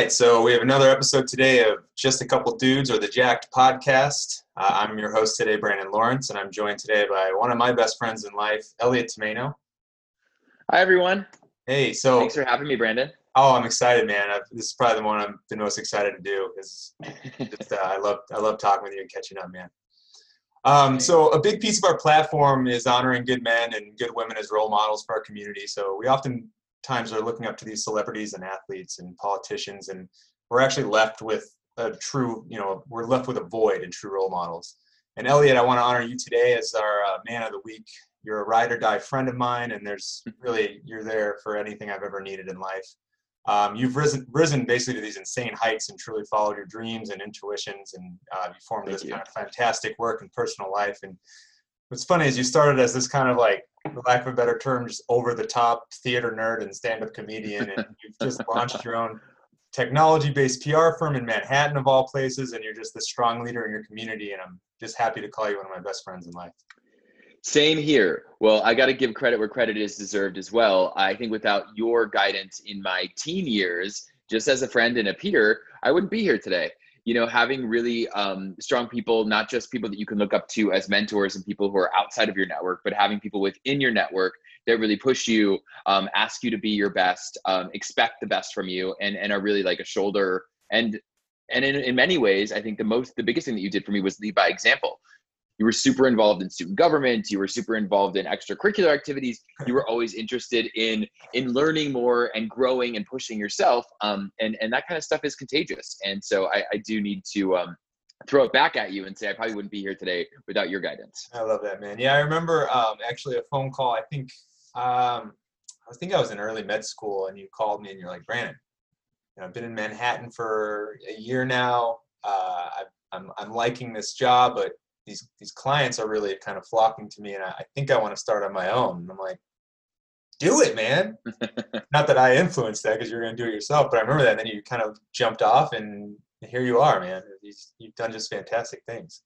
right, so we have another episode today of Just a Couple Dudes or the Jacked podcast. Uh, I'm your host today, Brandon Lawrence, and I'm joined today by one of my best friends in life, Elliot Tomaso. Hi, everyone. Hey, so thanks for having me, Brandon. Oh, I'm excited, man. I've, this is probably the one I'm the most excited to do because uh, I love I love talking with you and catching up, man. Um, so a big piece of our platform is honoring good men and good women as role models for our community. So we oftentimes are looking up to these celebrities and athletes and politicians, and we're actually left with a true, you know, we're left with a void in true role models. And Elliot, I want to honor you today as our uh, man of the week. You're a ride or die friend of mine, and there's really you're there for anything I've ever needed in life. Um, you've risen, risen basically to these insane heights and truly followed your dreams and intuitions, and uh, you formed Thank this you. kind of fantastic work and personal life. And what's funny is you started as this kind of like, for lack of a better term, just over the top theater nerd and stand up comedian, and you've just launched your own technology based PR firm in Manhattan, of all places, and you're just the strong leader in your community. And I'm just happy to call you one of my best friends in life. Same here. Well, I got to give credit where credit is deserved as well. I think without your guidance in my teen years, just as a friend and a peer, I wouldn't be here today. You know, having really um, strong people, not just people that you can look up to as mentors and people who are outside of your network, but having people within your network that really push you, um, ask you to be your best, um, expect the best from you, and and are really like a shoulder. And and in, in many ways, I think the most the biggest thing that you did for me was lead by example you were super involved in student government. You were super involved in extracurricular activities. You were always interested in in learning more and growing and pushing yourself um, and and that kind of stuff is contagious. And so i, I do need to um, throw it back at you and say i probably wouldn't be here today without your guidance. I love that man. Yeah i remember um, actually a phone call i think um, i think i was in early med school and you called me and you're like brandon you know, i've been in manhattan for a year now. Uh, I, I'm, I'm liking this job but these these clients are really kind of flocking to me and I, I think I want to start on my own. And I'm like, do it, man. Not that I influenced that because you're going to do it yourself, but I remember that. And then you kind of jumped off, and here you are, man. You've done just fantastic things.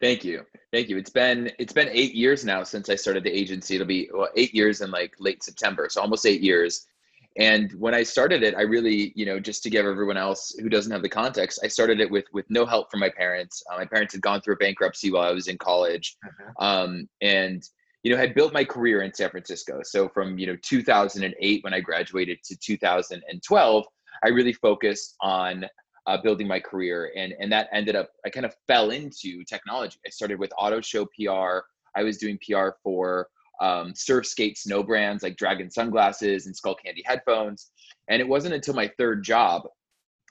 Thank you, thank you. It's been it's been eight years now since I started the agency. It'll be well, eight years in like late September, so almost eight years. And when I started it, I really, you know, just to give everyone else who doesn't have the context, I started it with with no help from my parents. Uh, my parents had gone through a bankruptcy while I was in college, uh-huh. um, and you know, had built my career in San Francisco. So from you know 2008 when I graduated to 2012, I really focused on uh, building my career, and and that ended up I kind of fell into technology. I started with auto show PR. I was doing PR for um, surf skate snow brands like Dragon sunglasses and Skullcandy headphones. And it wasn't until my third job,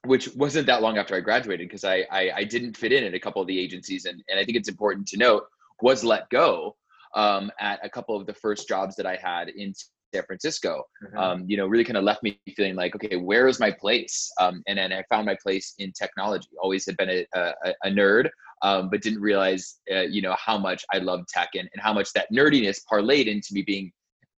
which wasn't that long after I graduated, because I, I, I didn't fit in at a couple of the agencies, and and I think it's important to note was let go um, at a couple of the first jobs that I had in San Francisco. Mm-hmm. Um, you know, really kind of left me feeling like, okay, where is my place? Um, and then I found my place in technology. Always had been a, a, a nerd um, but didn't realize, uh, you know, how much I loved tech and, and how much that nerdiness parlayed into me being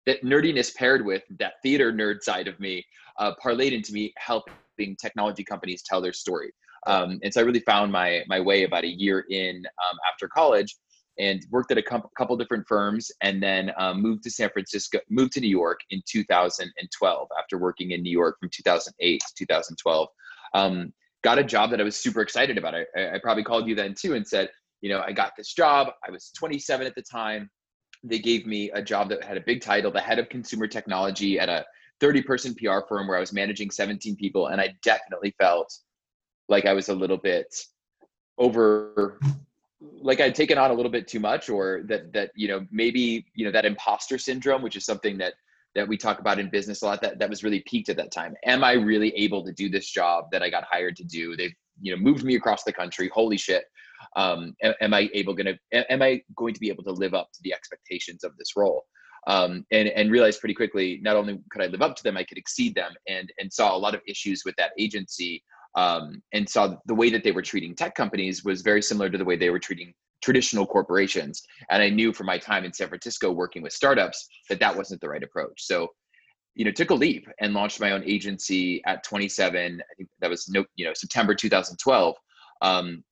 that nerdiness paired with that theater nerd side of me uh, parlayed into me helping technology companies tell their story. Um, and so I really found my my way about a year in um, after college and worked at a com- couple different firms and then um, moved to San Francisco, moved to New York in 2012 after working in New York from 2008 to 2012. Got a job that I was super excited about. I, I probably called you then too and said, you know, I got this job. I was 27 at the time. They gave me a job that had a big title, the head of consumer technology at a 30 person PR firm where I was managing 17 people. And I definitely felt like I was a little bit over like I'd taken on a little bit too much or that that you know maybe you know that imposter syndrome which is something that that we talk about in business a lot that, that was really peaked at that time. Am I really able to do this job that I got hired to do? They've, you know, moved me across the country. Holy shit. Um, am, am I able gonna am I going to be able to live up to the expectations of this role? Um, and and realized pretty quickly not only could I live up to them, I could exceed them, and and saw a lot of issues with that agency, um, and saw the way that they were treating tech companies was very similar to the way they were treating traditional corporations. And I knew from my time in San Francisco working with startups that that wasn't the right approach. So, you know, took a leap and launched my own agency at 27. I think that was no, you know, September 2012. Um,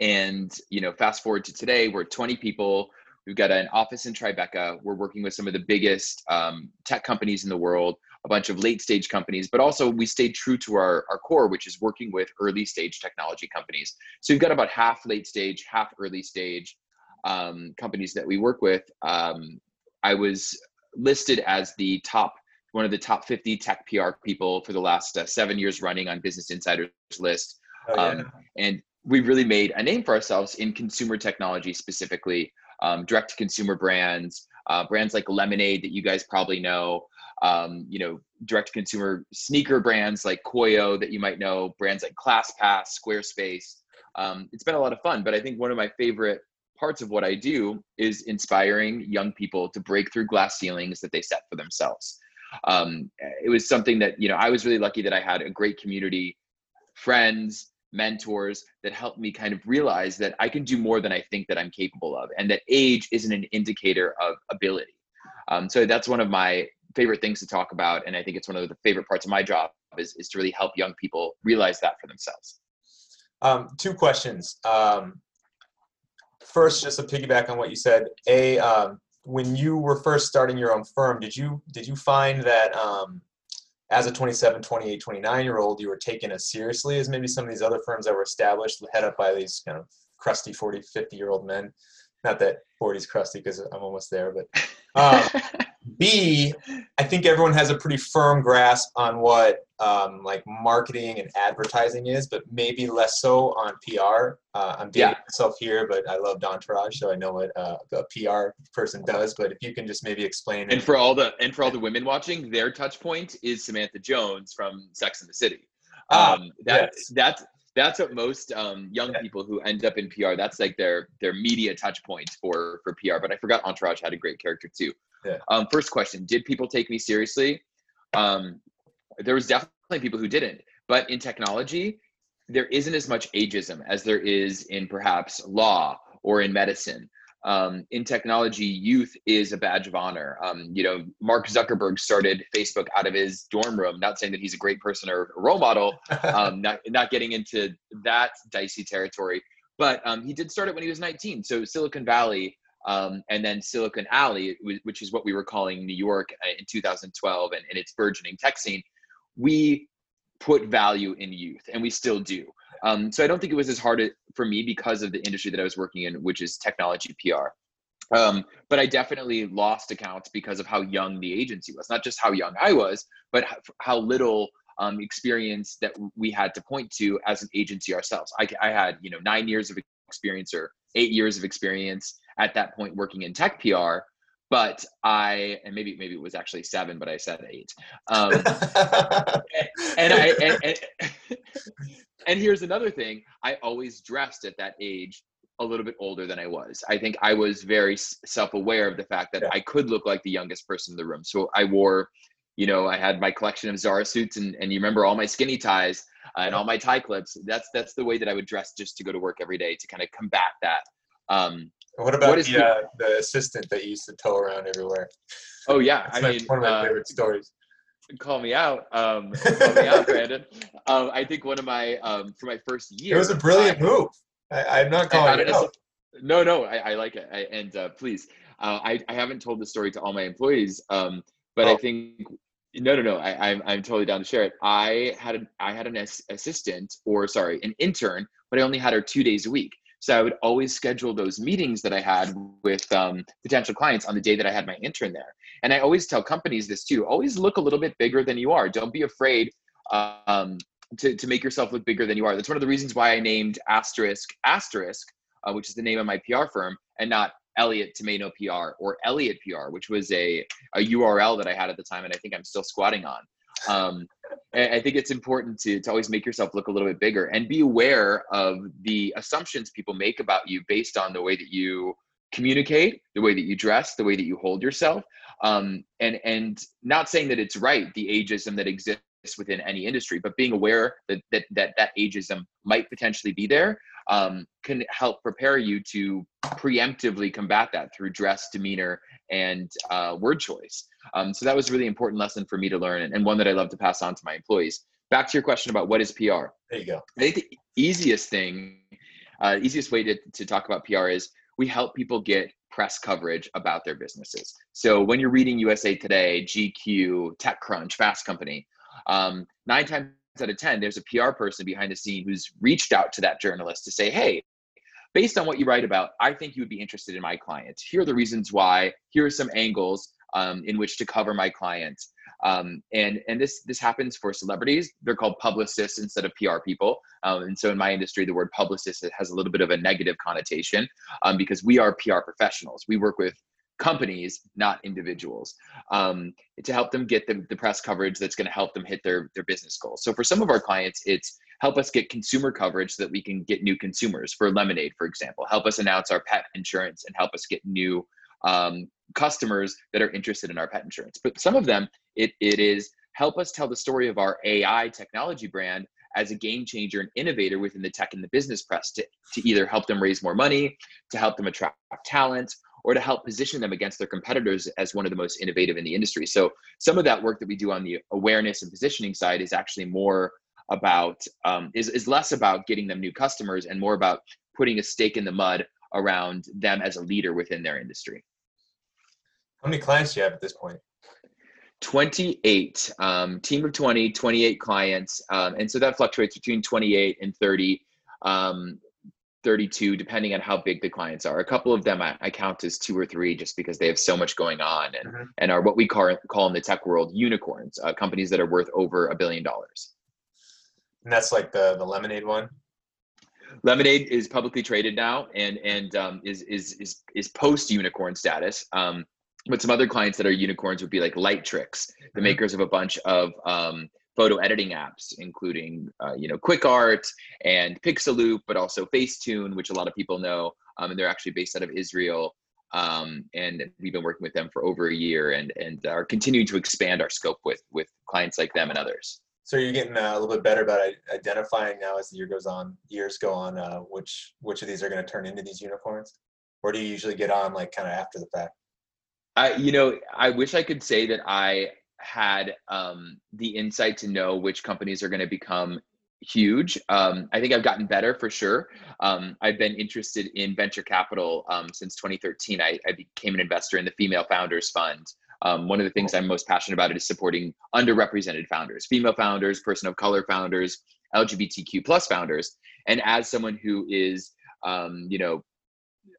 and you know, fast forward to today, we're 20 people. We've got an office in Tribeca. We're working with some of the biggest um, tech companies in the world. A bunch of late stage companies, but also we stayed true to our, our core, which is working with early stage technology companies. So we've got about half late stage, half early stage um, companies that we work with. Um, I was listed as the top one of the top 50 tech PR people for the last uh, seven years running on Business Insider's list. Oh, yeah. um, and we really made a name for ourselves in consumer technology specifically, um, direct to consumer brands, uh, brands like Lemonade that you guys probably know, um, you know, direct to consumer sneaker brands like Koio that you might know, brands like ClassPass, Squarespace. Um, it's been a lot of fun, but I think one of my favorite parts of what I do is inspiring young people to break through glass ceilings that they set for themselves. Um, it was something that, you know, I was really lucky that I had a great community, friends, mentors that helped me kind of realize that I can do more than I think that I'm capable of, and that age isn't an indicator of ability. Um, so that's one of my favorite things to talk about, and I think it's one of the favorite parts of my job is, is to really help young people realize that for themselves. Um, two questions. Um, first, just to piggyback on what you said, a um, when you were first starting your own firm, did you did you find that um, as a 27, 28, 29 year old, you were taken as seriously as maybe some of these other firms that were established, head up by these kind of crusty 40, 50 year old men. Not that 40 is crusty because I'm almost there, but um, B, I think everyone has a pretty firm grasp on what um, like marketing and advertising is, but maybe less so on PR. Uh, I'm dating yeah. myself here, but I love Entourage, so I know what uh, a PR person does. But if you can just maybe explain. And for all the and for all the women watching, their touch point is Samantha Jones from Sex and the City. Ah, um, that, yes. that's that's what most um, young yeah. people who end up in PR. That's like their their media touch point for for PR. But I forgot Entourage had a great character too. Yeah. Um, first question: Did people take me seriously? Um, there was definitely people who didn't. But in technology, there isn't as much ageism as there is in perhaps law or in medicine. Um, in technology, youth is a badge of honor. Um, you know, Mark Zuckerberg started Facebook out of his dorm room. Not saying that he's a great person or a role model. Um, not not getting into that dicey territory, but um, he did start it when he was 19. So Silicon Valley um, and then Silicon Alley, which is what we were calling New York uh, in 2012 and, and its burgeoning tech scene, we put value in youth, and we still do. Um, so I don't think it was as hard for me because of the industry that I was working in, which is technology PR. Um, but I definitely lost accounts because of how young the agency was. Not just how young I was, but how little um, experience that we had to point to as an agency ourselves. I, I had, you know, nine years of experience or eight years of experience at that point working in tech PR. But I and maybe maybe it was actually seven, but I said eight. Um, and I and, and, and here's another thing: I always dressed at that age a little bit older than I was. I think I was very self-aware of the fact that yeah. I could look like the youngest person in the room. So I wore, you know, I had my collection of Zara suits, and and you remember all my skinny ties uh, and all my tie clips. That's that's the way that I would dress just to go to work every day to kind of combat that. Um, what about what the, uh, the assistant that used to tow around everywhere? Oh yeah, I my, mean one of my uh, favorite stories. Call me out, um, call me out, Brandon. Um, I think one of my um, for my first year. It was a brilliant I, move. I, am not calling it out. No, no, I, I like it. I, and uh, please, uh, I, I haven't told the story to all my employees, um, but oh. I think no, no, no. I, I'm I'm totally down to share it. I had a, I had an assistant, or sorry, an intern, but I only had her two days a week. So I would always schedule those meetings that I had with um, potential clients on the day that I had my intern there. And I always tell companies this too: always look a little bit bigger than you are. Don't be afraid um, to to make yourself look bigger than you are. That's one of the reasons why I named Asterisk Asterisk, uh, which is the name of my PR firm, and not Elliot Tomaso PR or Elliot PR, which was a, a URL that I had at the time and I think I'm still squatting on. Um, I think it's important to, to always make yourself look a little bit bigger and be aware of the assumptions people make about you based on the way that you communicate, the way that you dress, the way that you hold yourself. Um, and and not saying that it's right the ageism that exists within any industry, but being aware that that that, that ageism might potentially be there um, can help prepare you to preemptively combat that through dress, demeanor, and uh, word choice. Um, so that was a really important lesson for me to learn and one that I love to pass on to my employees. Back to your question about what is PR. There you go. I think the easiest thing, uh, easiest way to, to talk about PR is we help people get press coverage about their businesses. So when you're reading USA Today, GQ, TechCrunch, Fast Company, um, nine times out of 10, there's a PR person behind the scene who's reached out to that journalist to say, hey, based on what you write about, I think you would be interested in my client. Here are the reasons why. Here are some angles um, in which to cover my client. Um, and and this this happens for celebrities. They're called publicists instead of PR people. Um, and so in my industry, the word publicist has a little bit of a negative connotation um, because we are PR professionals. We work with companies, not individuals, um, to help them get the, the press coverage that's going to help them hit their, their business goals. So for some of our clients, it's help us get consumer coverage so that we can get new consumers. For Lemonade, for example, help us announce our pet insurance and help us get new um, customers that are interested in our pet insurance. But some of them, it, it is help us tell the story of our AI technology brand as a game changer and innovator within the tech and the business press to, to either help them raise more money, to help them attract talent, or to help position them against their competitors as one of the most innovative in the industry. So some of that work that we do on the awareness and positioning side is actually more about um, is, is less about getting them new customers and more about putting a stake in the mud around them as a leader within their industry. How many clients do you have at this point? 28 um, team of 20 28 clients um, and so that fluctuates between 28 and 30 um, 32 depending on how big the clients are a couple of them I, I, count as two or three just because they have so much going on and, mm-hmm. and are what we call, call in the tech world unicorns uh, companies that are worth over a billion dollars and that's like the the lemonade one lemonade is publicly traded now and and um, is is is is post unicorn status um, but some other clients that are unicorns would be like Lightricks, the mm-hmm. makers of a bunch of um, photo editing apps, including uh, you know QuickArt and Pixaloop, but also Facetune, which a lot of people know, um, and they're actually based out of Israel. Um, and we've been working with them for over a year, and and are continuing to expand our scope with with clients like them and others. So you're getting uh, a little bit better about identifying now as the year goes on, years go on, uh, which which of these are going to turn into these unicorns, or do you usually get on like kind of after the fact? I, you know, I wish I could say that I had um, the insight to know which companies are going to become huge. Um, I think I've gotten better for sure. Um, I've been interested in venture capital um, since 2013. I, I, became an investor in the Female Founders Fund. Um, one of the things I'm most passionate about is supporting underrepresented founders, female founders, person of color founders, LGBTQ plus founders. And as someone who is, um, you know,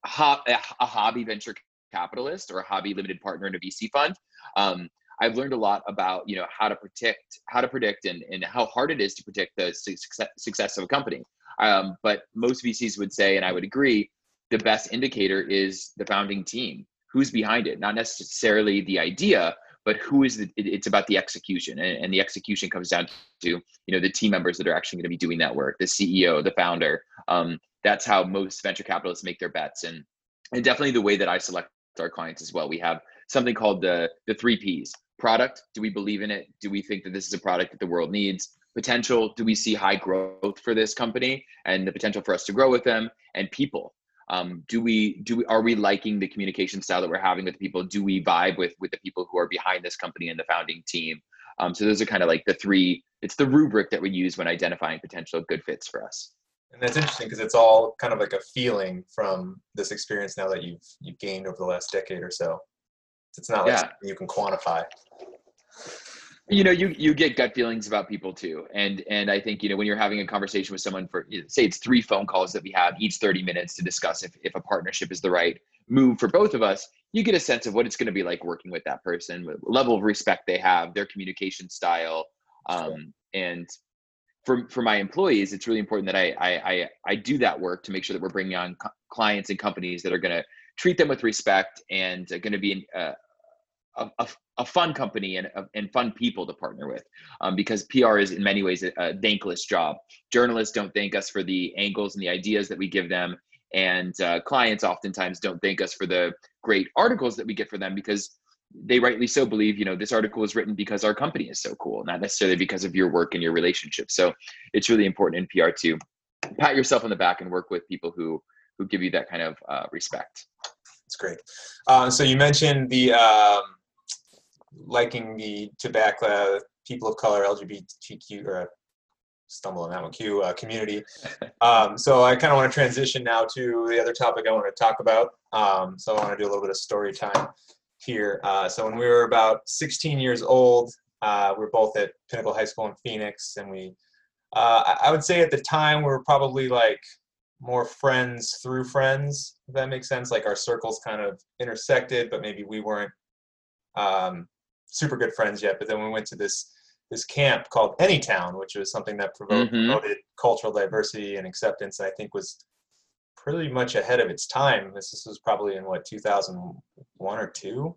ho- a hobby venture capitalist or a hobby limited partner in a VC fund, um, I've learned a lot about you know how to predict how to predict and, and how hard it is to predict the success, success of a company. Um, but most VCs would say, and I would agree, the best indicator is the founding team. Who's behind it? Not necessarily the idea, but who is the, it's about the execution and, and, the execution comes down to you know the team members that are actually going to be doing that work the ceo the founder um, that's how most venture capitalists make their bets and and definitely the way that i select our clients as well. We have something called the the three p's product do we believe in it? Do we think that this is a product that the world needs? Potential do we see high growth for this company and the potential for us to grow with them? And people um, do we do we are we liking the communication style that we're having with people? Do we vibe with with the people who are behind this company and the founding team? Um, so those are kind of like the three it's the rubric that we use when identifying potential good fits for us. And that's interesting because it's all kind of like a feeling from this experience now that you've you've gained over the last decade or so. It's not like yeah. you can quantify you know you you get gut feelings about people too. And and i think you know when you're having a conversation with someone for say it's three phone calls that we have each 30 minutes to discuss if, if a partnership is the right move for both of us you get a sense of what it's going to be like working with that person level of respect they have their communication style. Um, and for for my employees it's really important that I, I i i do that work to make sure that we're bringing on co- clients and companies that are going to treat them with respect and going to be uh, a, a, a, fun company and, and fun people to partner with um, because PR is in many ways a, a, thankless job. Journalists don't thank us for the angles and the ideas that we give them. And uh, clients oftentimes don't thank us for the great articles that we get for them because they rightly so believe, you know, this article is written because our company is so cool, not necessarily because of your work and your relationship. So it's really important in PR to pat yourself on the back and work with people who who give you that kind of uh, respect. That's great. Uh, so you mentioned the um, liking the tobacco, people of color, LGBTQ, or stumble on that one, Q uh, community. Um, so I kind of want to transition now to the other topic I want to talk about. Um, so I want to do a little bit of story time here. Uh, so when we were about 16 years old, uh, we are both at Pinnacle High School in Phoenix, and we, uh, I would say at the time we were probably like more friends through friends. If that makes sense, like our circles kind of intersected, but maybe we weren't um, super good friends yet. But then we went to this this camp called Anytown, which was something that promoted, mm-hmm. cultural diversity and acceptance. I think was pretty much ahead of its time. This, this was probably in what 2001 or two.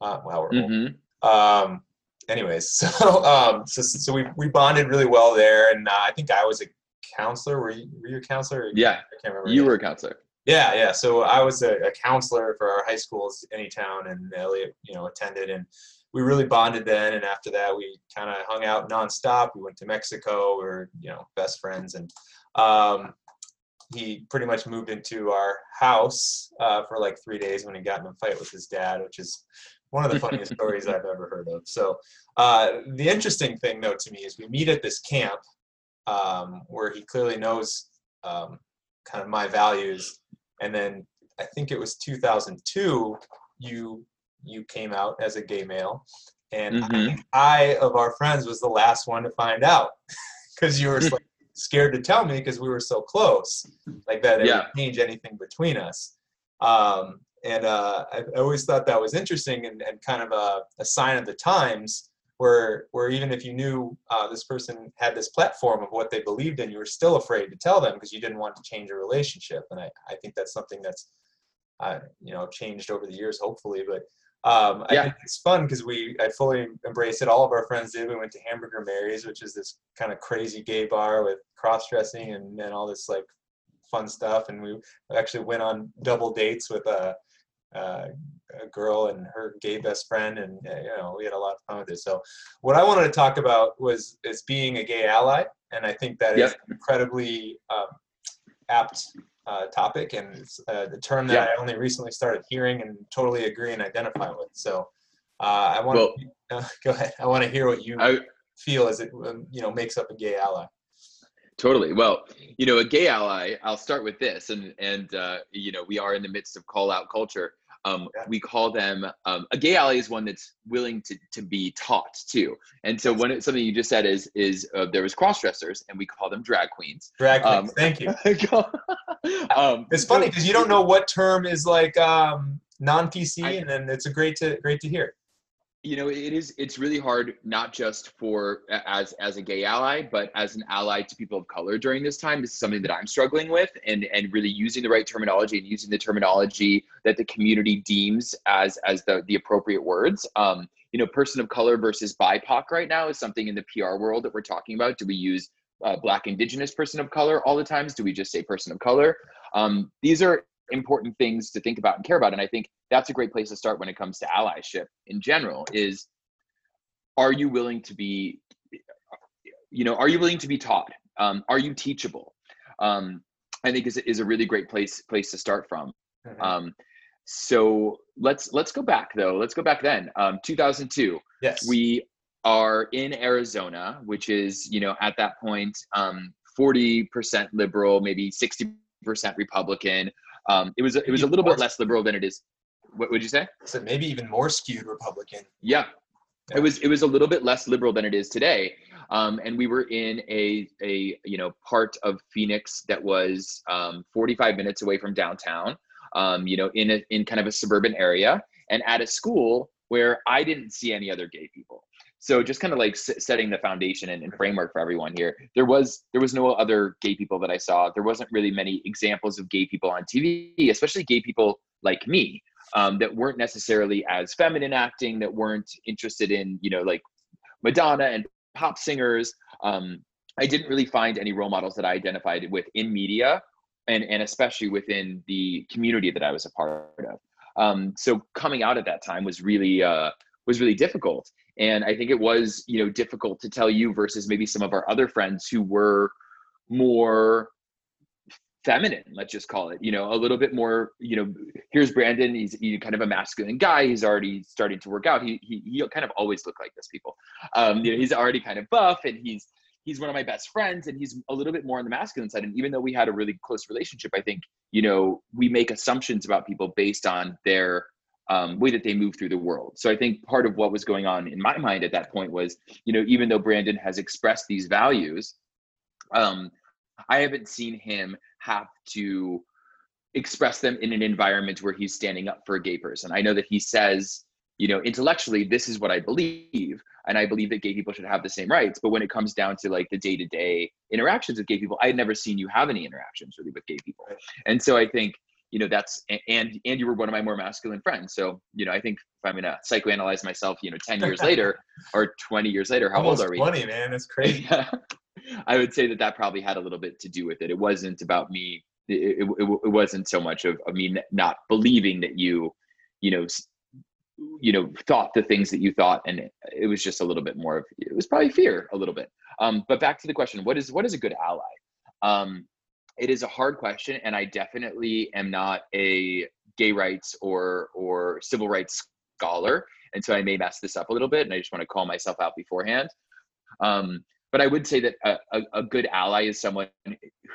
Uh, wow, we're mm-hmm. um, anyways, so um, so so we we bonded really well there, and uh, I think I was a counselor. Were you, were you a counselor? Yeah, I can't remember. You were a counselor. Yeah, yeah. So I was a, a counselor for our high schools, Anytown, and Elliot, you know, attended, and we really bonded then. And after that, we kind of hung out nonstop. We went to Mexico. We are you know best friends, and um, he pretty much moved into our house uh, for like three days when he got in a fight with his dad, which is one of the funniest stories I've ever heard of. So uh, the interesting thing, though, to me is we meet at this camp um, where he clearly knows um, kind of my values, and then I think it was 2002. You you came out as a gay male, and mm-hmm. I, I, of our friends was the last one to find out because you were like scared to tell me because we were so close, like that it yeah. would change anything between us. Um, and uh, I, I, always thought that was interesting and, and kind of a, a, sign of the times where where even if you knew uh, this person had this platform of what they believed in, you were still afraid to tell them because you didn't want to change a relationship. And I, I think that's something that's uh, you know changed over the years, hopefully. But um, I yeah. think it's fun because we I fully embraced it. All of our friends did. We went to Hamburger Mary's, which is this kind of crazy gay bar with cross dressing and, and all this like fun stuff. And we actually went on double dates with a, a, a girl and her gay best friend, and you know we had a lot of fun with it. So what I wanted to talk about was is being a gay ally, and I think that yep. is incredibly um, apt uh, topic and it's uh, the term that yeah. I only recently started hearing and totally agree and identify with. So uh, I want well, to uh, go ahead. I want to hear what you I, feel as it um, you know makes up a gay ally. Totally. Well, you know, a gay ally. I'll start with this, and and uh, you know, we are in the midst of call out culture. Um, yeah. We call them um, a gay ally is one that's willing to, to be taught too. And so when it, something you just said is is uh, there was cross dressers and we call them drag queens. Drag queens. Um, thank you. um, it's funny because you don't know what term is like um, non PC, and then it's a great to great to hear you know it is it's really hard not just for as as a gay ally but as an ally to people of color during this time this is something that i'm struggling with and and really using the right terminology and using the terminology that the community deems as as the the appropriate words. Um you know person of color versus bipoc right now is something in the pr world that we're talking about. Do we use uh, black indigenous person of color all the times? Do we just say person of color? Um, these are important things to think about and care about and i think that's a great place to start when it comes to allyship in general is are you willing to be you know are you willing to be taught? Um, are you teachable? Um, i think is, is a really great place place to start from. Mm-hmm. um, so let's let's go back though let's go back then um, 2002 yes we are in arizona which is you know at that point um, 40% liberal maybe 60% republican um, it was it was a little bit less liberal than it is what would you say? So maybe even more skewed Republican. Yeah. yeah. It was it was a little bit less liberal than it is today. Um, and we were in a a you know part of Phoenix that was um, 45 minutes away from downtown. Um, you know, in a in kind of a suburban area, and at a school where I didn't see any other gay people. So just kind of like setting the foundation and, and, framework for everyone here. There was there was no other gay people that I saw. There wasn't really many examples of gay people on TV, especially gay people like me um, that weren't necessarily as feminine acting, that weren't interested in, you know, like Madonna and pop singers. Um, I didn't really find any role models that I identified with in media and, and especially within the community that I was a part of. Um, so coming out at that time was really, uh, was really difficult. And I think it was, you know, difficult to tell you versus maybe some of our other friends who were more feminine let's just call it you know a little bit more you know here's brandon he's, he's kind of a masculine guy he's already starting to work out he he, he kind of always look like this people um you know he's already kind of buff and he's he's one of my best friends and he's a little bit more on the masculine side. And even though we had a really close relationship i think you know we make assumptions about people based on their um, way that they move through the world. So i think part of what was going on in my mind at that point was you know even though brandon has expressed these values um, i haven't seen him have to express them in an environment where he's standing up for a gay person. I know that he says you know intellectually this is what i believe and i believe that gay people should have the same rights. But when it comes down to like the day-to-day interactions with gay people i had never seen you have any interactions really with gay people. And so i think you know that's and and you were one of my more masculine friends. So you know i think if i'm gonna psychoanalyze myself you know 10 years later or 20 years later how Almost old are we? 20 man. That's crazy. Yeah. i would say that that probably had a little bit to do with it. It wasn't about me. It, it, it wasn't so much of, of me not believing that you you know you know thought the things that you thought and it, was just a little bit more of it was probably fear a little bit. Um, but back to the question what is what is a good ally? Um, it is a hard question and i definitely am not a gay rights or or civil rights scholar and so i may mess this up a little bit and i just want to call myself out beforehand. Um, but i would say that a, a, a good ally is someone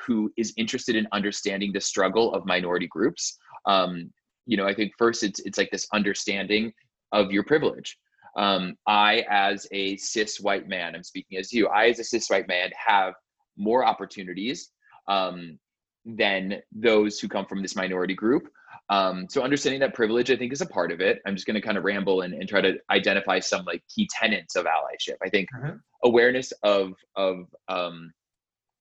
who is interested in understanding the struggle of minority groups. Um, you know i think first it's it's like this understanding of your privilege. Um, i as a cis white man i'm speaking as you i as a cis white man have more opportunities um, than those who come from this minority group. Um, so understanding that privilege i think is a part of it. I'm just going to kind of ramble and, and try to identify some like key tenets of allyship. I think mm-hmm. awareness of of um,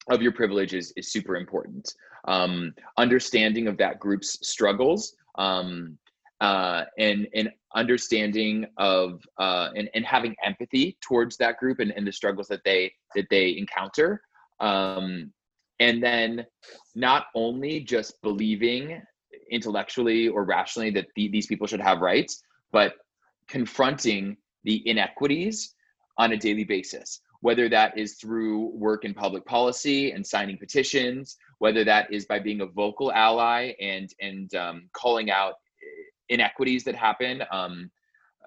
of your privilege is, is super important. Um, understanding of that group's struggles um, uh, and and understanding of uh, and, and having empathy towards that group and, and the struggles that they that they encounter. Um, and then not only just believing intellectually or rationally that the, these people should have rights but confronting the inequities on a daily basis whether that is through work in public policy and signing petitions, whether that is by being a vocal ally and and um, calling out inequities that happen um,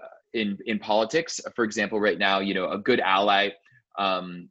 uh, in in politics. For example, right now, you know, a good ally um,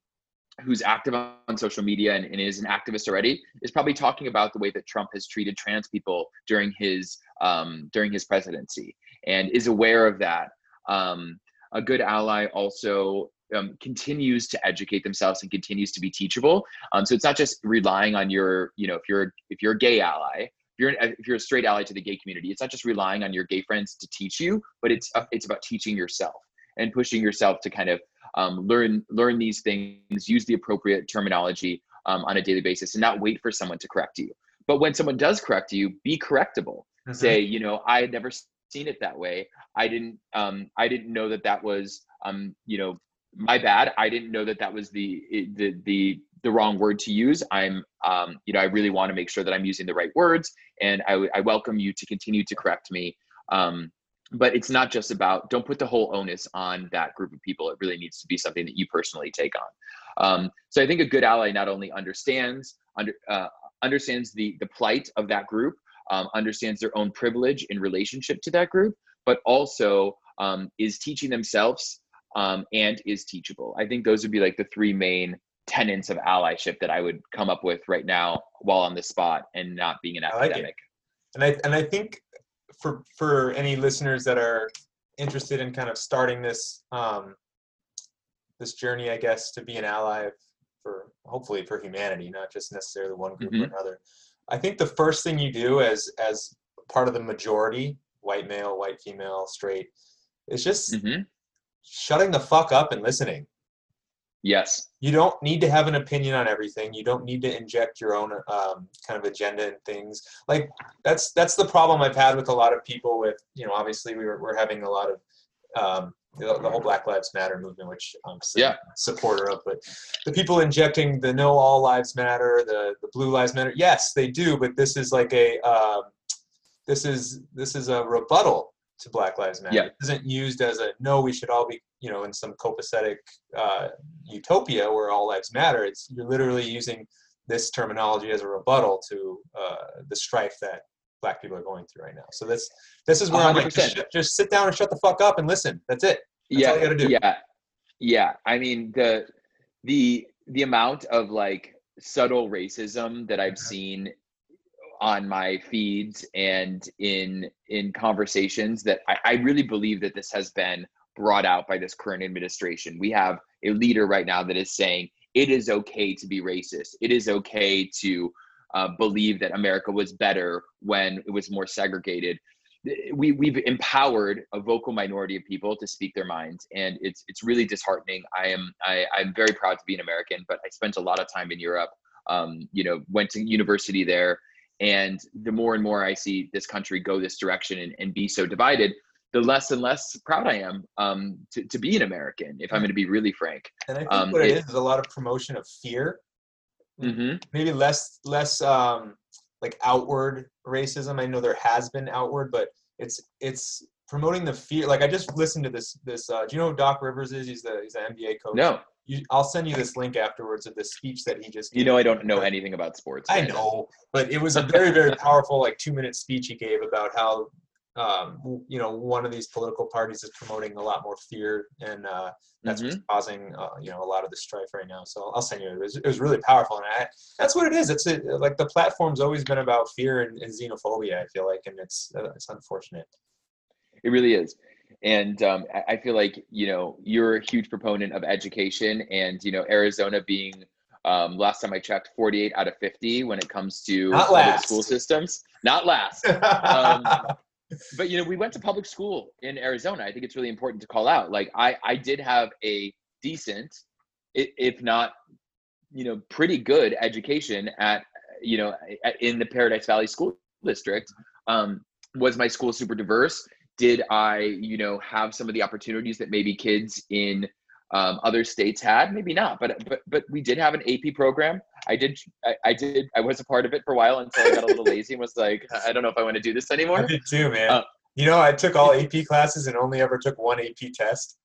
who's active on social media and, and, is an activist already is probably talking about the way that Trump has treated trans people during his um, during his presidency and is aware of that. Um, a good ally also um, continues to educate themselves and continues to be teachable. Um, so it's not just relying on your, you know, if you're if you're a gay ally, if you're an, if you're a straight ally to the gay community, it's not just relying on your gay friends to teach you, but it's uh, it's about teaching yourself and pushing yourself to kind of um, learn learn these things, use the appropriate terminology um, on a daily basis, and not wait for someone to correct you. But when someone does correct you, be correctable. Mm-hmm. Say, you know, I had never seen it that way. I didn't um, I didn't know that that was um, you know my bad. I didn't know that that was the the the the wrong word to use. I'm um, you know I really want to make sure that I'm using the right words, and I, I welcome you to continue to correct me. Um, but it's not just about don't put the whole onus on that group of people. It really needs to be something that you personally take on. Um, so I think a good ally not only understands under uh, understands the the plight of that group, um, understands their own privilege in relationship to that group, but also um, is teaching themselves um, and is teachable. I think those would be like the three main tenets of allyship that I would come up with right now while on the spot and not being an academic. Like and I and I think for for any listeners that are interested in kind of starting this um, this journey, I guess, to be an ally for hopefully for humanity, not just necessarily one group mm-hmm. or another. I think the first thing you do as as part of the majority, white male, white female, straight, is just mm-hmm shutting the fuck up and listening. Yes. You don't need to have an opinion on everything. You don't need to inject your own um, kind of agenda and things. Like that's that's the problem I've had with a lot of people. With you know, obviously we we're having a lot of um, the, the, whole Black Lives Matter movement, which I'm yeah. supporter of. But the people injecting the no all lives matter, the the blue lives matter. Yes, they do. But this is like a um, this is this is a rebuttal to Black Lives Matter. Yeah. It isn't used as a no, we should all be, you know, in some copacetic uh, utopia where all lives matter. It's you're literally using this terminology as a rebuttal to uh, the strife that Black people are going through right now. So this this is where i am like, just, just, sit down and shut the fuck up and listen. That's it. That's yeah, Yeah, yeah. I mean the the the amount of like subtle racism that I've seen on my feeds and in in conversations that I, I really believe that this has been brought out by this current administration. We have a leader right now that is saying it is okay to be racist. It is okay to uh, believe that America was better when it was more segregated. We we've empowered a vocal minority of people to speak their minds, and it's it's really disheartening. I am I, I'm very proud to be an American, but I spent a lot of time in Europe. Um, you know, went to university there, and the more and more I see this country go this direction and, and be so divided, the less and less proud I am um, to, to be an American, if I'm going to be really frank. And I think Um, what it it- is is a lot of promotion of fear. hmm Maybe less less um, like outward racism. I know there has been outward, but it's it's promoting the fear. Like I just listened to this this. Uh, do you know who Doc Rivers is? He's the he's an NBA coach. No, You, I'll send you this link afterwards of the speech that he just. Gave. you know I don't know anything about sports. I know, but it was a very, very powerful, like two minute speech he gave about how, um, you know, one of these political parties is promoting a lot more fear, and uh, that's what's causing, uh, you know, a lot of the strife right now. So I'll send you. It was, it was really powerful, and I, that's what it is. It's a, like the platform's always been about fear and, and xenophobia. I feel like, and it's uh, it's unfortunate. It really is. And um, I- feel like, you know, you're a huge proponent of education and, you know, Arizona being, um, last time I checked, 48 out of 50 when it comes to public school systems. Not last. Um, but, you know, we went to public school in Arizona. I think it's really important to call out. Like, I, I did have a decent, if not, you know, pretty good education at, you know, in the Paradise Valley School District. Um, was my school super diverse? Did I, you know, have some of the opportunities that maybe kids in um, other states had? Maybe not, but but but we did have an AP program. I did, I, I did, I was a part of it for a while until I got a little lazy and was like, I don't know if I want to do this anymore. I did too, man. Uh, you know, I took all AP classes and only ever took one AP test.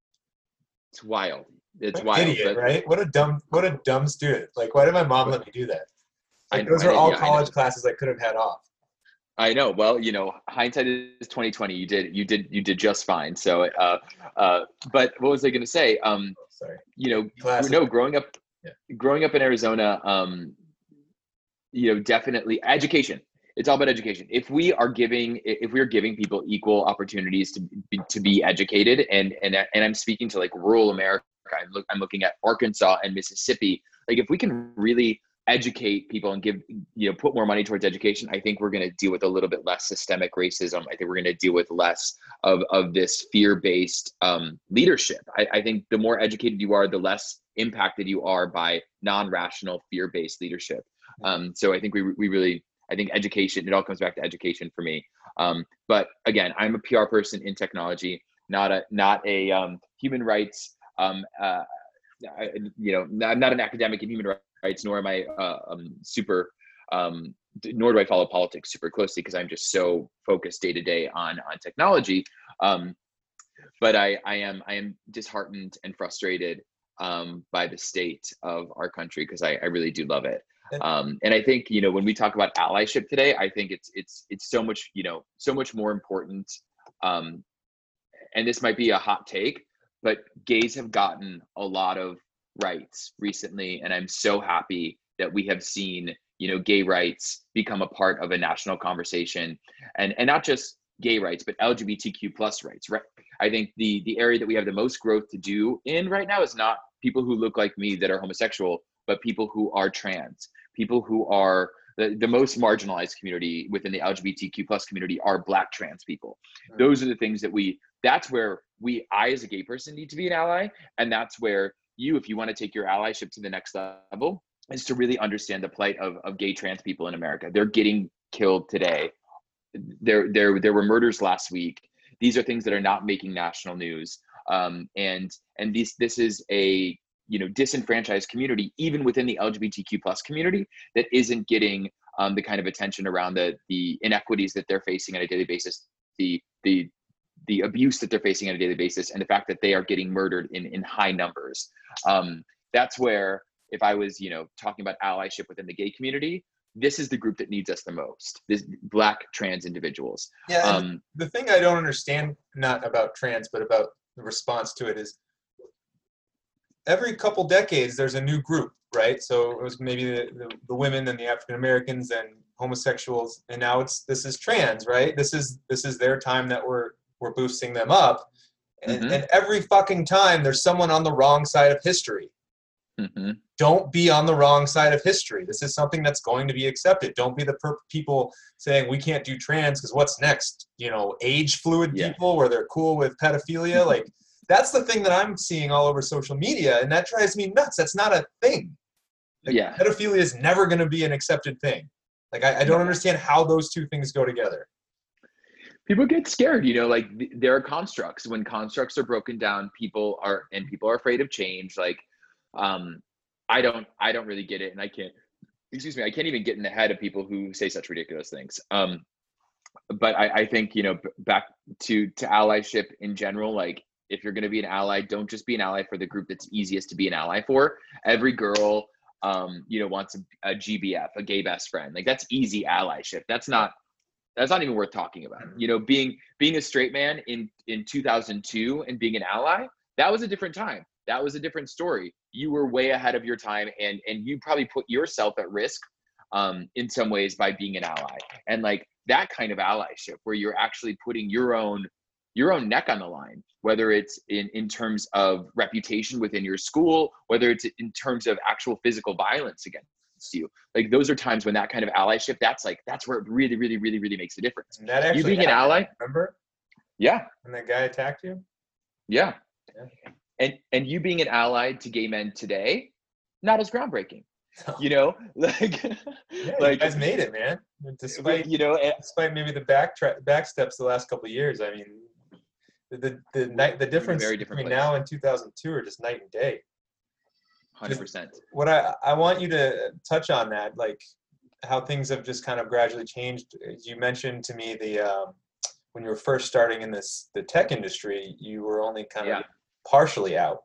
It's wild. It's What wild. idiot, but right? What a dumb, what a dumb student. Like, why did my mom let me do that? Like, know, those are all yeah, college classes I could have had off. I know. Well, you know, hindsight is twenty twenty. You did, you did, you did just fine. So, uh, uh, but what was I going to say? Um, Sorry. you know, Classes. no, growing up, Yeah. growing up in Arizona, um, you know, definitely education. It's all about education. If we are giving, if we are giving people equal opportunities to be, to be educated, and and and I'm speaking to like rural America. I'm look, I'm looking at Arkansas and Mississippi. Like, if we can really educate people and give you know put more money towards education i think we're going to deal with a little bit less systemic racism. I think we're going to deal with less of of this fear-based um, leadership. I, I think the more educated you are the less impacted you are by non-rational fear-based leadership. Um, so i think we, we really i think education it all comes back to education for me. Um, but again i'm a pr person in technology not a not a um, human rights um, uh, you know i'm not an academic in human rights nor am i uh, um, super um, nor do i follow politics super closely because i'm just so focused day to day on on technology um, but I, I am I am disheartened and frustrated um, by the state of our country because I, I really do love it. And- Um, and I think you know when we talk about allyship today, I think it's it's it's so much you know so much more important. Um, and this might be a hot take, but gays have gotten a lot of rights recently, and I'm so happy that we have seen you know gay rights become a part of a national conversation, and and not just gay rights, but LGBTQ plus rights. Right? I think the the area that we have the most growth to do in right now is not people who look like me that are homosexual, but people who are trans, people who are the, the most marginalized community within the LGBTQ plus community are black trans people. Those are the things that we that's where we I as a gay person need to be an ally. And that's where you, if you want to take your allyship to the next level, is to really understand the plight of, of gay trans people in America. They're getting killed today. There, there, there were murders last week. These are things that are not making national news. Um, and and this this is a you know disenfranchised community even within the lgbtq plus community that isn't getting um, the kind of attention around the the inequities that they're facing on a daily basis the the the abuse that they're facing on a daily basis and the fact that they are getting murdered in in high numbers um, that's where if i was you know talking about allyship within the gay community this is the group that needs us the most this black trans individuals Yeah. um, the thing I don't understand, not about trans, but about the response to it is every couple decades there's a new group, right? So it was maybe the, the, the women and the African Americans and homosexuals, and now it's this is trans, right? This is this is their time that we're we're boosting them up, and, Mhm. and every fucking time there's someone on the wrong side of history. hmm Don't be on the wrong side of history. This is something that's going to be accepted. Don't be the per- people saying we can't do trans because what's next? You know, age fluid Yeah. people where they're cool with pedophilia. like that's the thing that I'm seeing all over social media, and that drives me nuts. That's not a thing. Like, Yeah. pedophilia is never going to be an accepted thing. Like I, I don't No. understand how those two things go together. People get scared you know like th- there are constructs. When constructs are broken down people are and people are afraid of change like um i don't i don't really get it and i can't excuse me i can't even get in the head of people who say such ridiculous things. Um but i i think you know b- back to to allyship in general like if you're going to be an ally don't just be an ally for the group that's easiest to be an ally for. Every girl um you know wants a, a gbf a gay best friend. Like that's easy allyship. That's not that's not even worth talking about. You know being being a straight man in in 2002 and being an ally that was a different time. That was a different story. You were way ahead of your time and and you probably put yourself at risk um in some ways by being an ally. And like that kind of allyship where you're actually putting your own your own neck on the line whether it's in in terms of reputation within your school whether it's in terms of actual physical violence against you like those are times when that kind of allyship that's like that's where it really really really really makes a difference And that actually you being an ally remember yeah And that guy attacked you? yeah Yeah. and and you being an ally to gay men today not as groundbreaking you know like Yeah, you like guys made it, man. Despite you know and- despite maybe the back tra- back steps the last couple of years. I mean, the the the, night, the difference very between place. now and 2002 are just night and day. 100% What I I want you to touch on that, like how things have just kind of gradually changed. You mentioned to me the um, when you were first starting in this the tech industry, you were only kind of Yeah. partially out,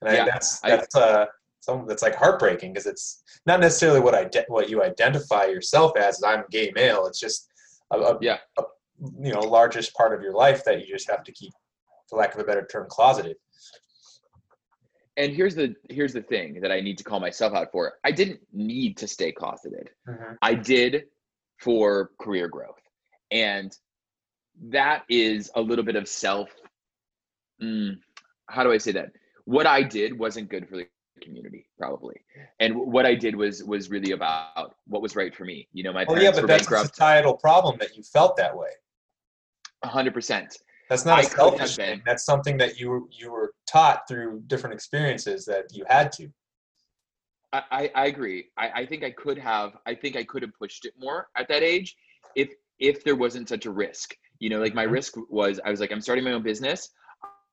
and I, Yeah, that's I- that's uh some that's like heartbreaking because it's not necessarily what I what you identify yourself as. I'm gay male. It's just a, a, Yeah. a you know largest part of your life that you just have to keep, for lack of a better term, closeted. And here's the here's the thing that i need to call myself out for i didn't need to stay closeted I did for career growth. And that is a little bit of self. mm, how do I say that? What I did wasn't good for the community, probably. And what I did was was really about what was right for me. You know, my parents yeah, but that's a societal problem that you felt that way. hundred percent. That's not I a selfish thing. That's something that you were you were taught through different experiences that you had to. I, I, agree. I, I think I could have I think I could have pushed it more at that age if if there wasn't such a risk. You know, like my Mhm. risk was I was like, I'm starting my own business.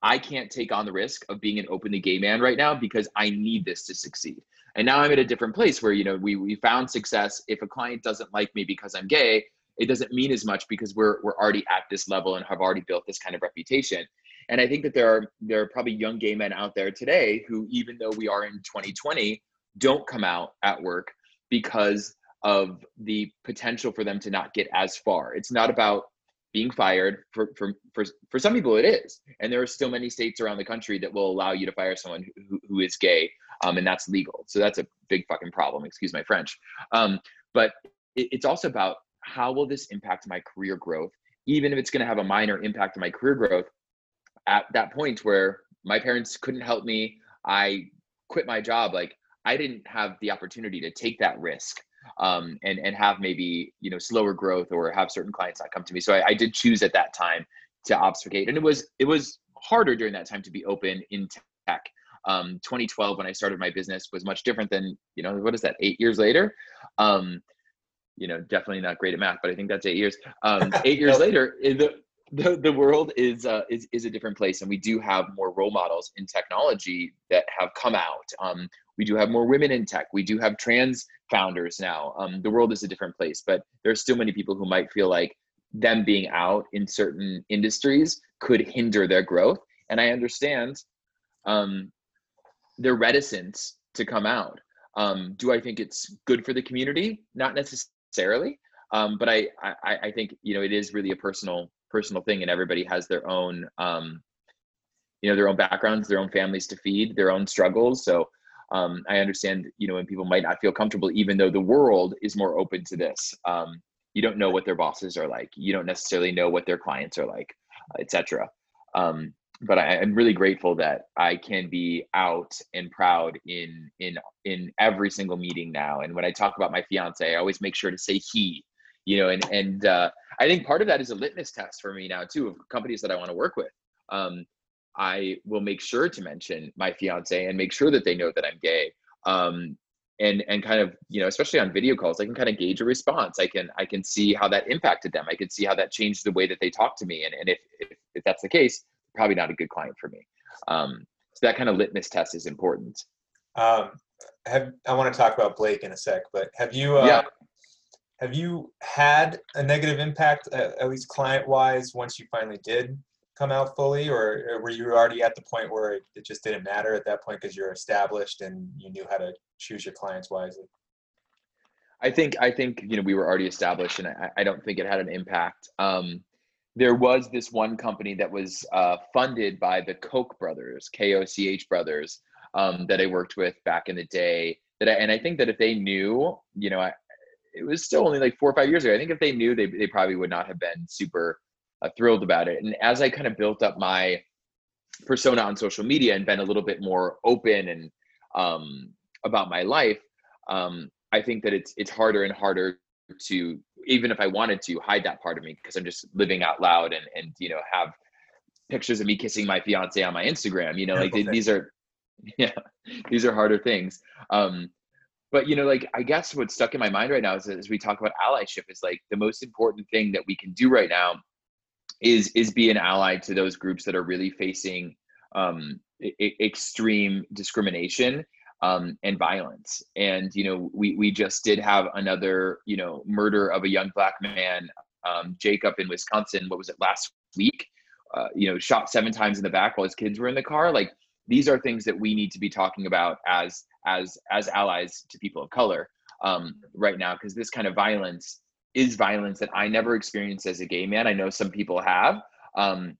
I can't take on the risk of being an openly gay man right now because I need this to succeed. And now I'm at a different place where, you know, we we found success. If a client doesn't like me because I'm gay, it doesn't mean as much because we're we're already at this level and have already built this kind of reputation. And I think that there are there are probably young gay men out there today who, even though we are in 2020, don't come out at work because of the potential for them to not get as far. It's not about being fired. For for for, for some people it is. And there are still many states around the country that will allow you to fire someone who, who is gay um, and that's legal. So that's a big fucking problem. Excuse my french. Um, but it, it's also about how will this impact my career growth? Even if it's going to have a minor impact on my career growth at that point where my parents couldn't help me i quit my job like i didn't have the opportunity to take that risk um, and and have maybe you know slower growth or have certain clients not come to me. So I, I did choose at that time to obfuscate and it was it was harder during that time to be open in tech. Um, 2012 when i started my business was much different than you know what is that eight years later? Um, you know definitely not great at math but i think that's eight years. Um, eight years later the, the the world is uh, is is a different place and we do have more role models in technology that have come out. Um, we do have more women in tech. We do have trans founders now. Um, the world is a different place but there are still many people who might feel like them being out in certain industries could hinder their growth and i understand um, their reticence to come out. Um, do i think it's good for the community? Not necessarily um, but I, I i think you know it is really a personal personal thing and everybody has their own um, you know their own backgrounds their own families to feed their own struggles. So um, i understand you know when people might not feel comfortable even though the world is more open to this um, you don't know what their bosses are like. You don't necessarily know what their clients are like etc um, but I, am really grateful that I can be out and proud in in in every single meeting now. And when I talk about my fiance, I always make sure to say he, you know. And and uh, I think part of that is a litmus test for me now too of companies that I want to work with. Um, I will make sure to mention my fiance and make sure that they know that I'm gay. Um, and and kind of you know especially on video calls i can kind of gauge a response i can i can see how that impacted them i can see how that changed the way that they talk to me and, and if, if, if that's the case probably not a good client for me. Um, so that kind of litmus test is important. Um, have I want to talk about Blake in a sec, but have you uh, yeah. have you had a negative impact at, at least client wise once you finally did come out fully, or, or, were you already at the point where it, it just didn't matter at that point because you're established and you knew how to choose your clients wisely? I think I think you know we were already established, and I, I don't think it had an impact. Um, there was this one company that was uh, funded by the Koch brothers, K O C H brothers, um, that I worked with back in the day. That I, and I think that if they knew, you know, I, it was still only like four or five years ago. I think if they knew, they they probably would not have been super uh, thrilled about it. And as I kind of built up my persona on social media and been a little bit more open and um, about my life, um, I think that it's it's harder and harder to even if I wanted to hide that part of me because I'm just living out loud and and you know have pictures of me kissing my fiance on my Instagram. You know, like these are yeah, these are harder things. Um, but you know, like I guess what's stuck in my mind right now is as we talk about allyship is like the most important thing that we can do right now is is be an ally to those groups that are really facing um, I- extreme discrimination um, and violence. And you know, we we just did have another you know murder of a young black man, um, Jacob in Wisconsin. What was it last week? Uh, you know, shot seven times in the back while his kids were in the car. Like these are things that we need to be talking about as as as allies to people of color um, right now, because this kind of violence is violence that I never experienced as a gay man. I know some people have, um,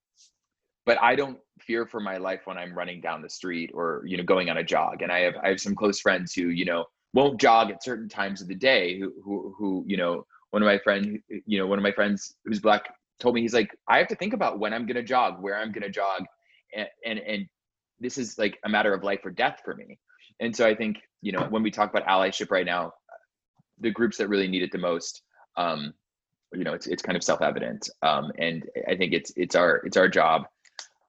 but I don't fear for my life when I'm running down the street or you know going on a jog. And I have I have some close friends who you know won't jog at certain times of the day. Who who who you know one of my friends you know one of my friends who's black told me he's like I have to think about when I'm gonna jog, where I'm gonna jog, and and, and this is like a matter of life or death for me. And so I think you know when we talk about allyship right now, the groups that really need it the most. Um, you know, it's it's kind of self-evident, um, and I think it's it's our it's our job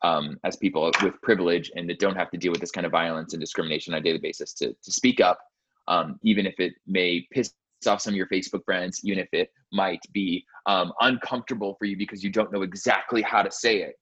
um, as people with privilege and that don't have to deal with this kind of violence and discrimination on a daily basis to, to speak up, um, even if it may piss off some of your Facebook friends, even if it might be um, uncomfortable for you because you don't know exactly how to say it.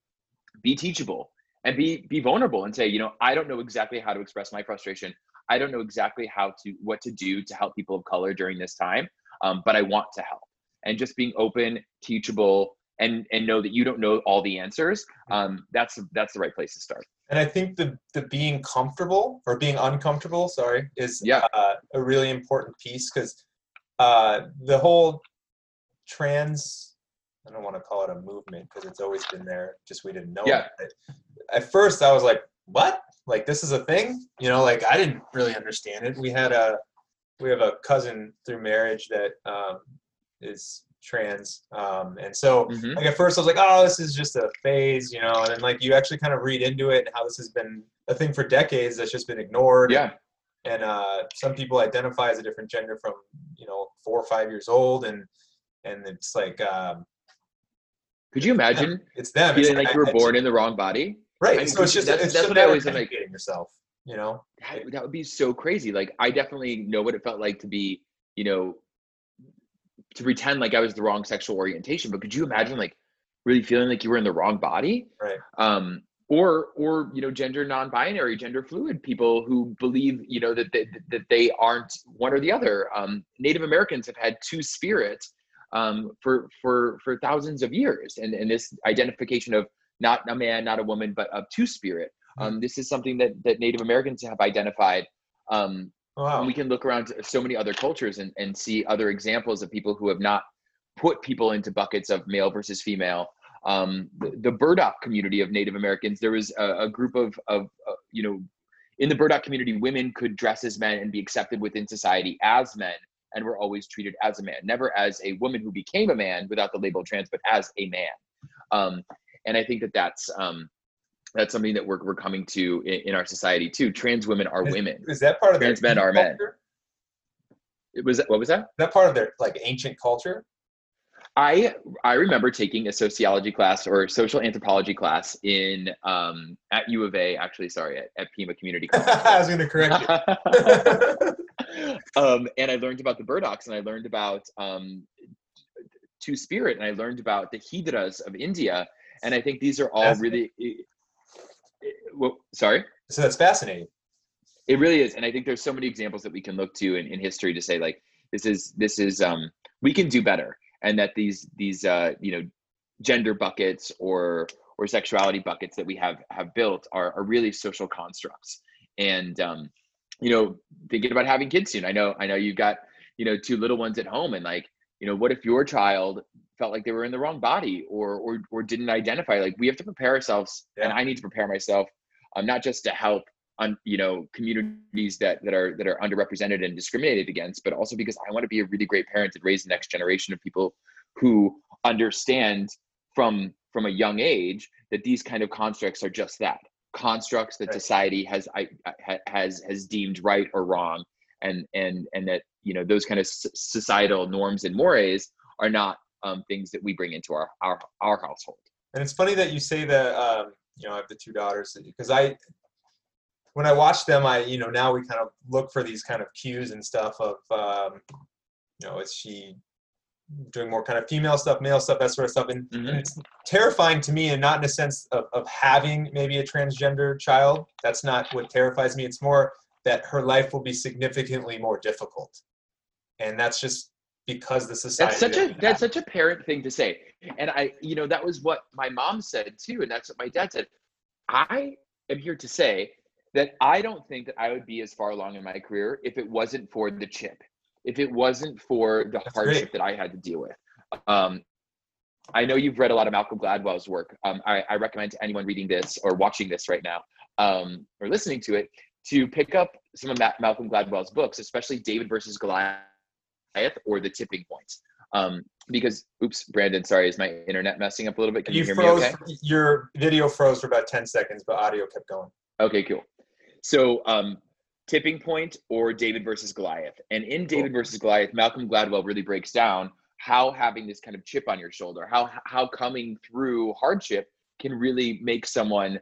Be teachable and be be vulnerable and say, you know, I don't know exactly how to express my frustration. I don't know exactly how to what to do to help people of color during this time, um, but I want to help. And just being open, teachable, and and know that you don't know all the answers mm-hmm. um, that's that's the right place to start and i think the the being comfortable or being uncomfortable sorry is yeah. Uh, a really important piece because uh, the whole trans i don't want to call it a movement because it's always been there just we didn't know yeah. it at first i was like what like this is a thing you know like i didn't really understand it we had a we have a cousin through marriage that um, is trans. Um, and so mm-hmm. like at first I was like, oh, this is just a phase, you know, and then like you actually kind of read into it and how this has been a thing for decades that's just been ignored. Yeah. And uh, some people identify as a different gender from, you know, four or five years old and and it's like um, could you imagine it's them feeling it's like you were born in the wrong body right I mean, so it's just that's, it's that's just what i always like yourself you know that, that would be so crazy like i definitely know what it felt like to be you know to pretend like I was the wrong sexual orientation, but could you imagine like really feeling like you were in the wrong body? Right. Um, or or you know gender non-binary gender fluid people who believe you know that they, that they aren't one or the other um, native americans have had two spirits um, for for for thousands of years and and this identification of not a man not a woman but of two spirit mm-hmm. um, this is something that that native americans have identified um, Wow. And we can look around to so many other cultures and, and see other examples of people who have not put people into buckets of male versus female um, the, the, berdache community of native americans there was a, a group of, of uh, you know in the berdache community women could dress as men and be accepted within society as men and were always treated as a man never as a woman who became a man without the label trans but as a man um, and i think that that's um, that's something that we're, we're coming to in, in our society too trans women are is, women is that part of trans men are culture? men it was what was that? That part of their like ancient culture. I I remember taking a sociology class or social anthropology class in um, at U of A. Actually, sorry, at, at Pima Community College. I was going to correct you. um, and I learned about the berdaches, and I learned about um, Two Spirit, and I learned about the Hijras of India. And I think these are all really. Well, sorry. So that's fascinating. It really is, and I think there's so many examples that we can look to in, in history to say like this is this is um, we can do better, and that these these uh, you know gender buckets or or sexuality buckets that we have have built are, are really social constructs. And um, you know, thinking about having kids soon. I know I know you've got you know two little ones at home, and like you know, what if your child felt like they were in the wrong body or or or didn't identify? Like we have to prepare ourselves, yeah. and I need to prepare myself, um, not just to help on you know communities that that are that are underrepresented and discriminated against but also because i want to be a really great parent and raise the next generation of people who understand from from a young age that these kind of constructs are just that constructs that society has I, has has deemed right or wrong and and and that you know those kind of societal norms and mores are not um, things that we bring into our our our household and it's funny that you say that um, you know i have the two daughters because i when I watch them, I you know now we kind of look for these kind of cues and stuff of um, you know is she doing more kind of female stuff, male stuff, that sort of stuff, and, mm-hmm. and it's terrifying to me, and not in a sense of, of having maybe a transgender child. That's not what terrifies me. It's more that her life will be significantly more difficult, and that's just because the society. That's such a that's such a parent thing to say, and I you know that was what my mom said too, and that's what my dad said. I am here to say that I don't think that I would be as far along in my career if it wasn't for the chip, if it wasn't for the That's hardship great. that I had to deal with. Um, I know you've read a lot of Malcolm Gladwell's work. Um, I, I, recommend to anyone reading this or watching this right now um, or listening to it to pick up some of Ma- Malcolm Gladwell's books, especially David versus Goliath or The Tipping Point. Um, because, oops, Brandon, sorry, is my internet messing up a little bit? Can you, you hear froze, me okay? Your video froze for about 10 seconds, but audio kept going. Okay, cool. So, um, tipping point or David versus Goliath. And in David versus Goliath, Malcolm Gladwell really breaks down how having this kind of chip on your shoulder, how how coming through hardship can really make someone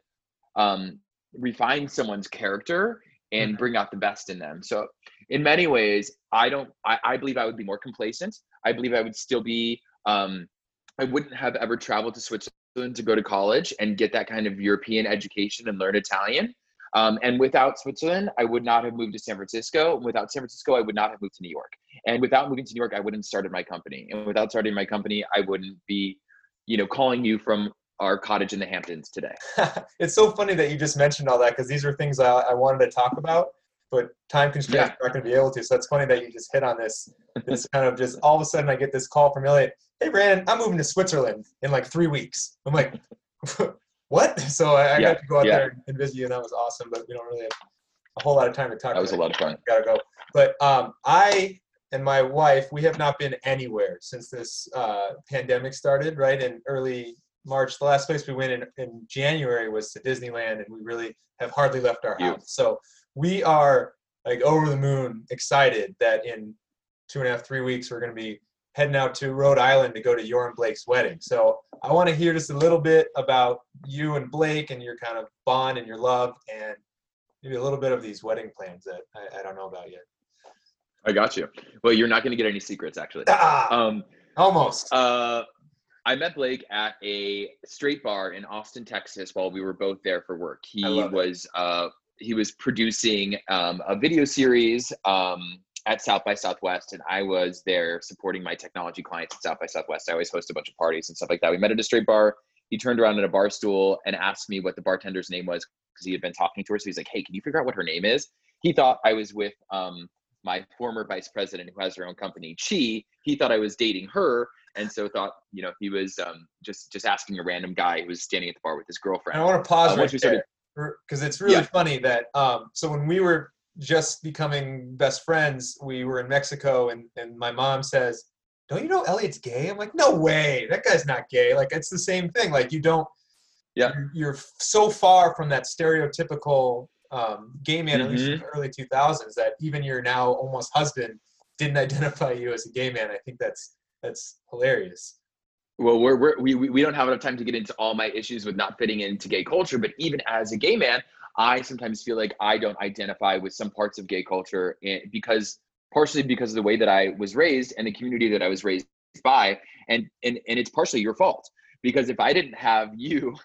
um, refine someone's character and mm-hmm. bring out the best in them. So, in many ways, I don't. I, I believe I would be more complacent. I believe I would still be. Um, I wouldn't have ever traveled to Switzerland to go to college and get that kind of European education and learn Italian. Um, and without Switzerland, I would not have moved to San Francisco. Without San Francisco, I would not have moved to New York. And without moving to New York, I wouldn't have started my company. And without starting my company, I wouldn't be, you know, calling you from our cottage in the Hamptons today. it's so funny that you just mentioned all that because these are things I, I, wanted to talk about, but time constraints yeah. not going to be able to. So it's funny that you just hit on this. This kind of just all of a sudden I get this call from Elliot. Hey Brandon, I'm moving to Switzerland in like three weeks. I'm like, what? So I, I yeah, got to go out yeah. there and visit you, and that was awesome. But we don't really have a whole lot of time to talk. That was a lot of fun. Gotta go. But um, I and my wife, we have not been anywhere since this uh, pandemic started. Right in early March, the last place we went in, in January was to Disneyland, and we really have hardly left our house. So we are like over the moon excited that in two and a half, three weeks we're going to be heading out to Rhode Island to go to your and Blake's wedding. So I want to hear just a little bit about you and Blake and your kind of bond and your love and maybe a little bit of these wedding plans that I, I don't know about yet. I got you. Well, you're not going to get any secrets, actually. Ah, um, almost. Uh, I met Blake at a straight bar in Austin, Texas, while we were both there for work. He was uh, he was producing um, a video series um, at South by Southwest, and I was there supporting my technology clients at South by Southwest. I always host a bunch of parties and stuff like that. We met at a straight bar. He turned around at a bar stool and asked me what the bartender's name was because he had been talking to her. So he's like, "Hey, can you figure out what her name is?" He thought I was with um, my former vice president who has her own company, Chi. He thought I was dating her, and so thought you know he was um, just just asking a random guy who was standing at the bar with his girlfriend. And I want to pause Uh, right once we started- there because it's really Yeah. funny that um, so when we were just becoming best friends, we were in Mexico, and and my mom says, "Don't you know Elliot's gay?" I'm like, "No way, that guy's not gay." Like it's the same thing. Like you don't. Yeah. You're, you're so far from that stereotypical um, gay man, at least in the early 2000s, that even your now almost husband didn't identify you as a gay man. I think that's that's hilarious. Well, we're, we're we we don't have enough time to get into all my issues with not fitting into gay culture, but even as a gay man, I sometimes feel like I don't identify with some parts of gay culture eh, because partially because of the way that I was raised and the community that I was raised by, and and and it's partially your fault because if I didn't have you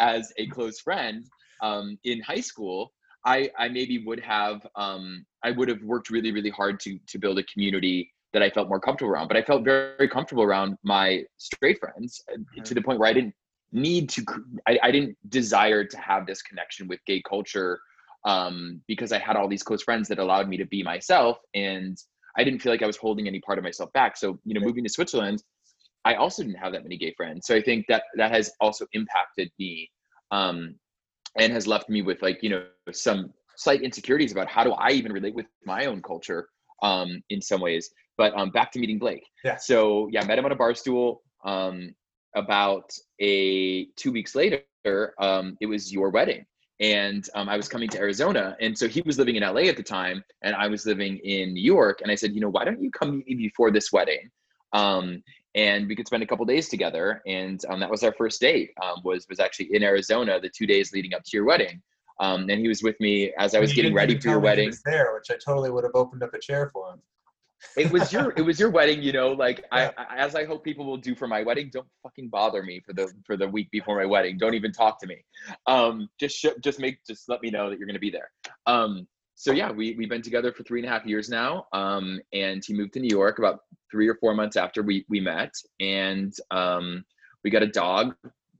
as a close friend um, in high school, I I maybe would have um, I would have worked really really hard to to build a community that I felt more comfortable around. But I felt very, very comfortable around my straight friends uh, to the point where I didn't need to, I, I didn't desire to have this connection with gay culture um, because I had all these close friends that allowed me to be myself. And I didn't feel like I was holding any part of myself back. So, you know, moving to Switzerland, I also didn't have that many gay friends. So I think that that has also impacted me um, and has left me with like, you know, some slight insecurities about how do I even relate with my own culture um, in some ways. But um, back to meeting Blake. Yeah. So yeah, met him on a bar stool. Um, about a two weeks later, um, it was your wedding, and um, I was coming to Arizona, and so he was living in LA at the time, and I was living in New York. And I said, you know, why don't you come meet me before this wedding? Um, and we could spend a couple days together. And um, that was our first date. Um, was was actually in Arizona the two days leading up to your wedding. Um, and he was with me as I was getting ready for your wedding. was there, which I totally would have opened up a chair for him. it was your it was your wedding you know like Yeah. I, I as i hope people will do for my wedding don't fucking bother me for the for the week before my wedding don't even talk to me um just sh- just make just let me know that you're gonna be there um so yeah we we've been together for three and a half years now um and he moved to new york about three or four months after we we met and um we got a dog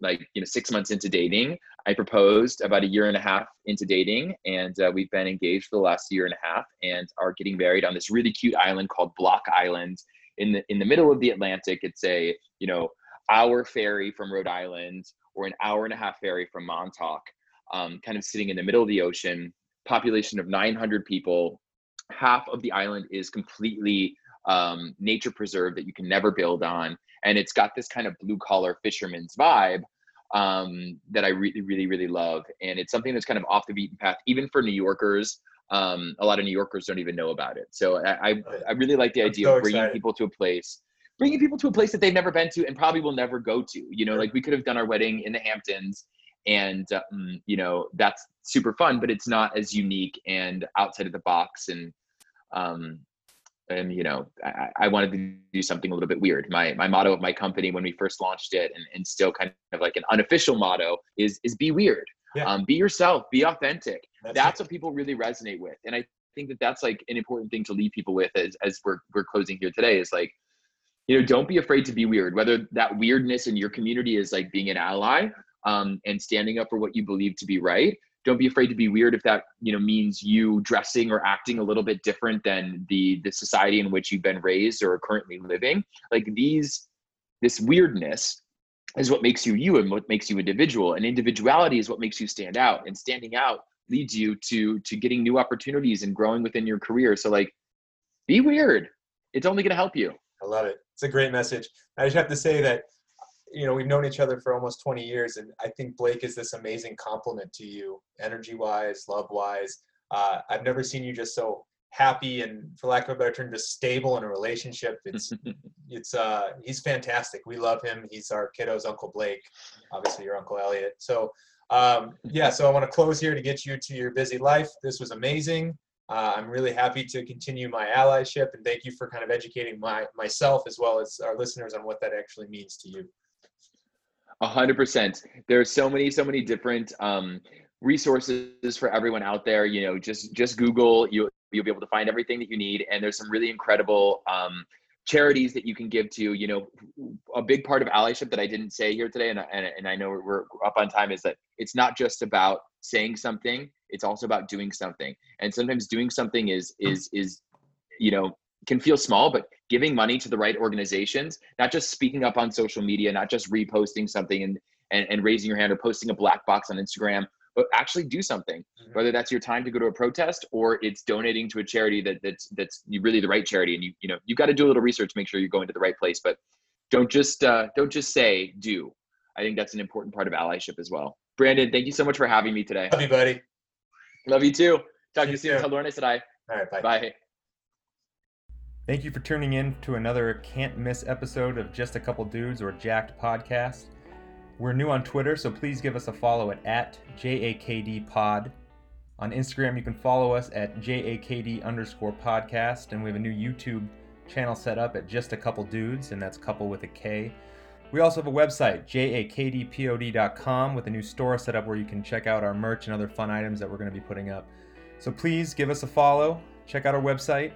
like you know six months into dating i proposed about a year and a half into dating and uh, we've been engaged for the last year and a half and are getting married on this really cute island called block island in the in the middle of the atlantic. It's a you know hour ferry from rhode island or an hour and a half ferry from montauk um, kind of sitting in the middle of the ocean population of 900 people. Half of the island is completely um, nature preserve that you can never build on and it's got this kind of blue collar fisherman's vibe um, that I really, really, really love. And it's something that's kind of off the beaten path, even for New Yorkers. Um, a lot of New Yorkers don't even know about it. So I, I, I really like the I'm idea so of bringing excited. people to a place, bringing people to a place that they've never been to and probably will never go to. You know, like we could have done our wedding in the Hamptons, and um, you know that's super fun, but it's not as unique and outside of the box and um, and you know I, I wanted to do something a little bit weird. My my motto of my company when we first launched it and, and still kind of like an unofficial motto is is be weird. Yeah. um, be yourself be authentic. That's, that's what people really resonate with. And i think that that's like an important thing to leave people with as, as we're, we're closing here today is like you know don't be afraid to be weird. Whether that weirdness in your community is like being an ally um, and standing up for what you believe to be right don't be afraid to be weird if that you know means you dressing or acting a little bit different than the the society in which you've been raised or currently living like these this weirdness is what makes you you and what makes you individual and individuality is what makes you stand out and standing out leads you to to getting new opportunities and growing within your career so like be weird it's only going to help you I love it. It's a great message. I just have to say that, you know, we've known each other for almost 20 years, and I think Blake is this amazing compliment to you, energy wise, love wise. Uh, I've never seen you just so happy and, for lack of a better term, just stable in a relationship. It's, it's, uh, he's fantastic. We love him. He's our kiddo's Uncle Blake, obviously your Uncle Elliot. So, um, yeah, so I want to close here to get you to your busy life. This was amazing. Uh, I'm really happy to continue my allyship and thank you for kind of educating my myself as well as our listeners on what that actually means to you. A hundred percent. There are so many, so many different um, resources for everyone out there. You know, just just Google. You you'll be able to find everything that you need. And there's some really incredible um, charities that you can give to. You know, a big part of allyship that I didn't say here today, and and, and I know we're up on time, is that it's not just about saying something. It's also about doing something. And sometimes doing something is is is you know can feel small, but giving money to the right organizations, not just speaking up on social media, not just reposting something and, and, and raising your hand or posting a black box on Instagram, but actually do something. Mm-hmm. Whether that's your time to go to a protest or it's donating to a charity that, that's that's really the right charity, and you you know you've got to do a little research to make sure you're going to the right place. But don't just uh, don't just say do. I think that's an important part of allyship as well. Brandon, thank you so much for having me today. Love you, buddy. Love you too. Talk to you soon. Tell Lauren I said hi. All right, bye. Bye. Thank you for tuning in to another can't miss episode of Just a Couple Dudes or Jacked Podcast. We're new on Twitter, so please give us a follow at, at JAKDpod. On Instagram, you can follow us at JAKD underscore podcast, and we have a new YouTube channel set up at Just a Couple Dudes, and that's couple with a K. We also have a website, jakdpod.com, with a new store set up where you can check out our merch and other fun items that we're going to be putting up. So please give us a follow, check out our website,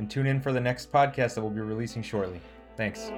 and tune in for the next podcast that we'll be releasing shortly. Thanks.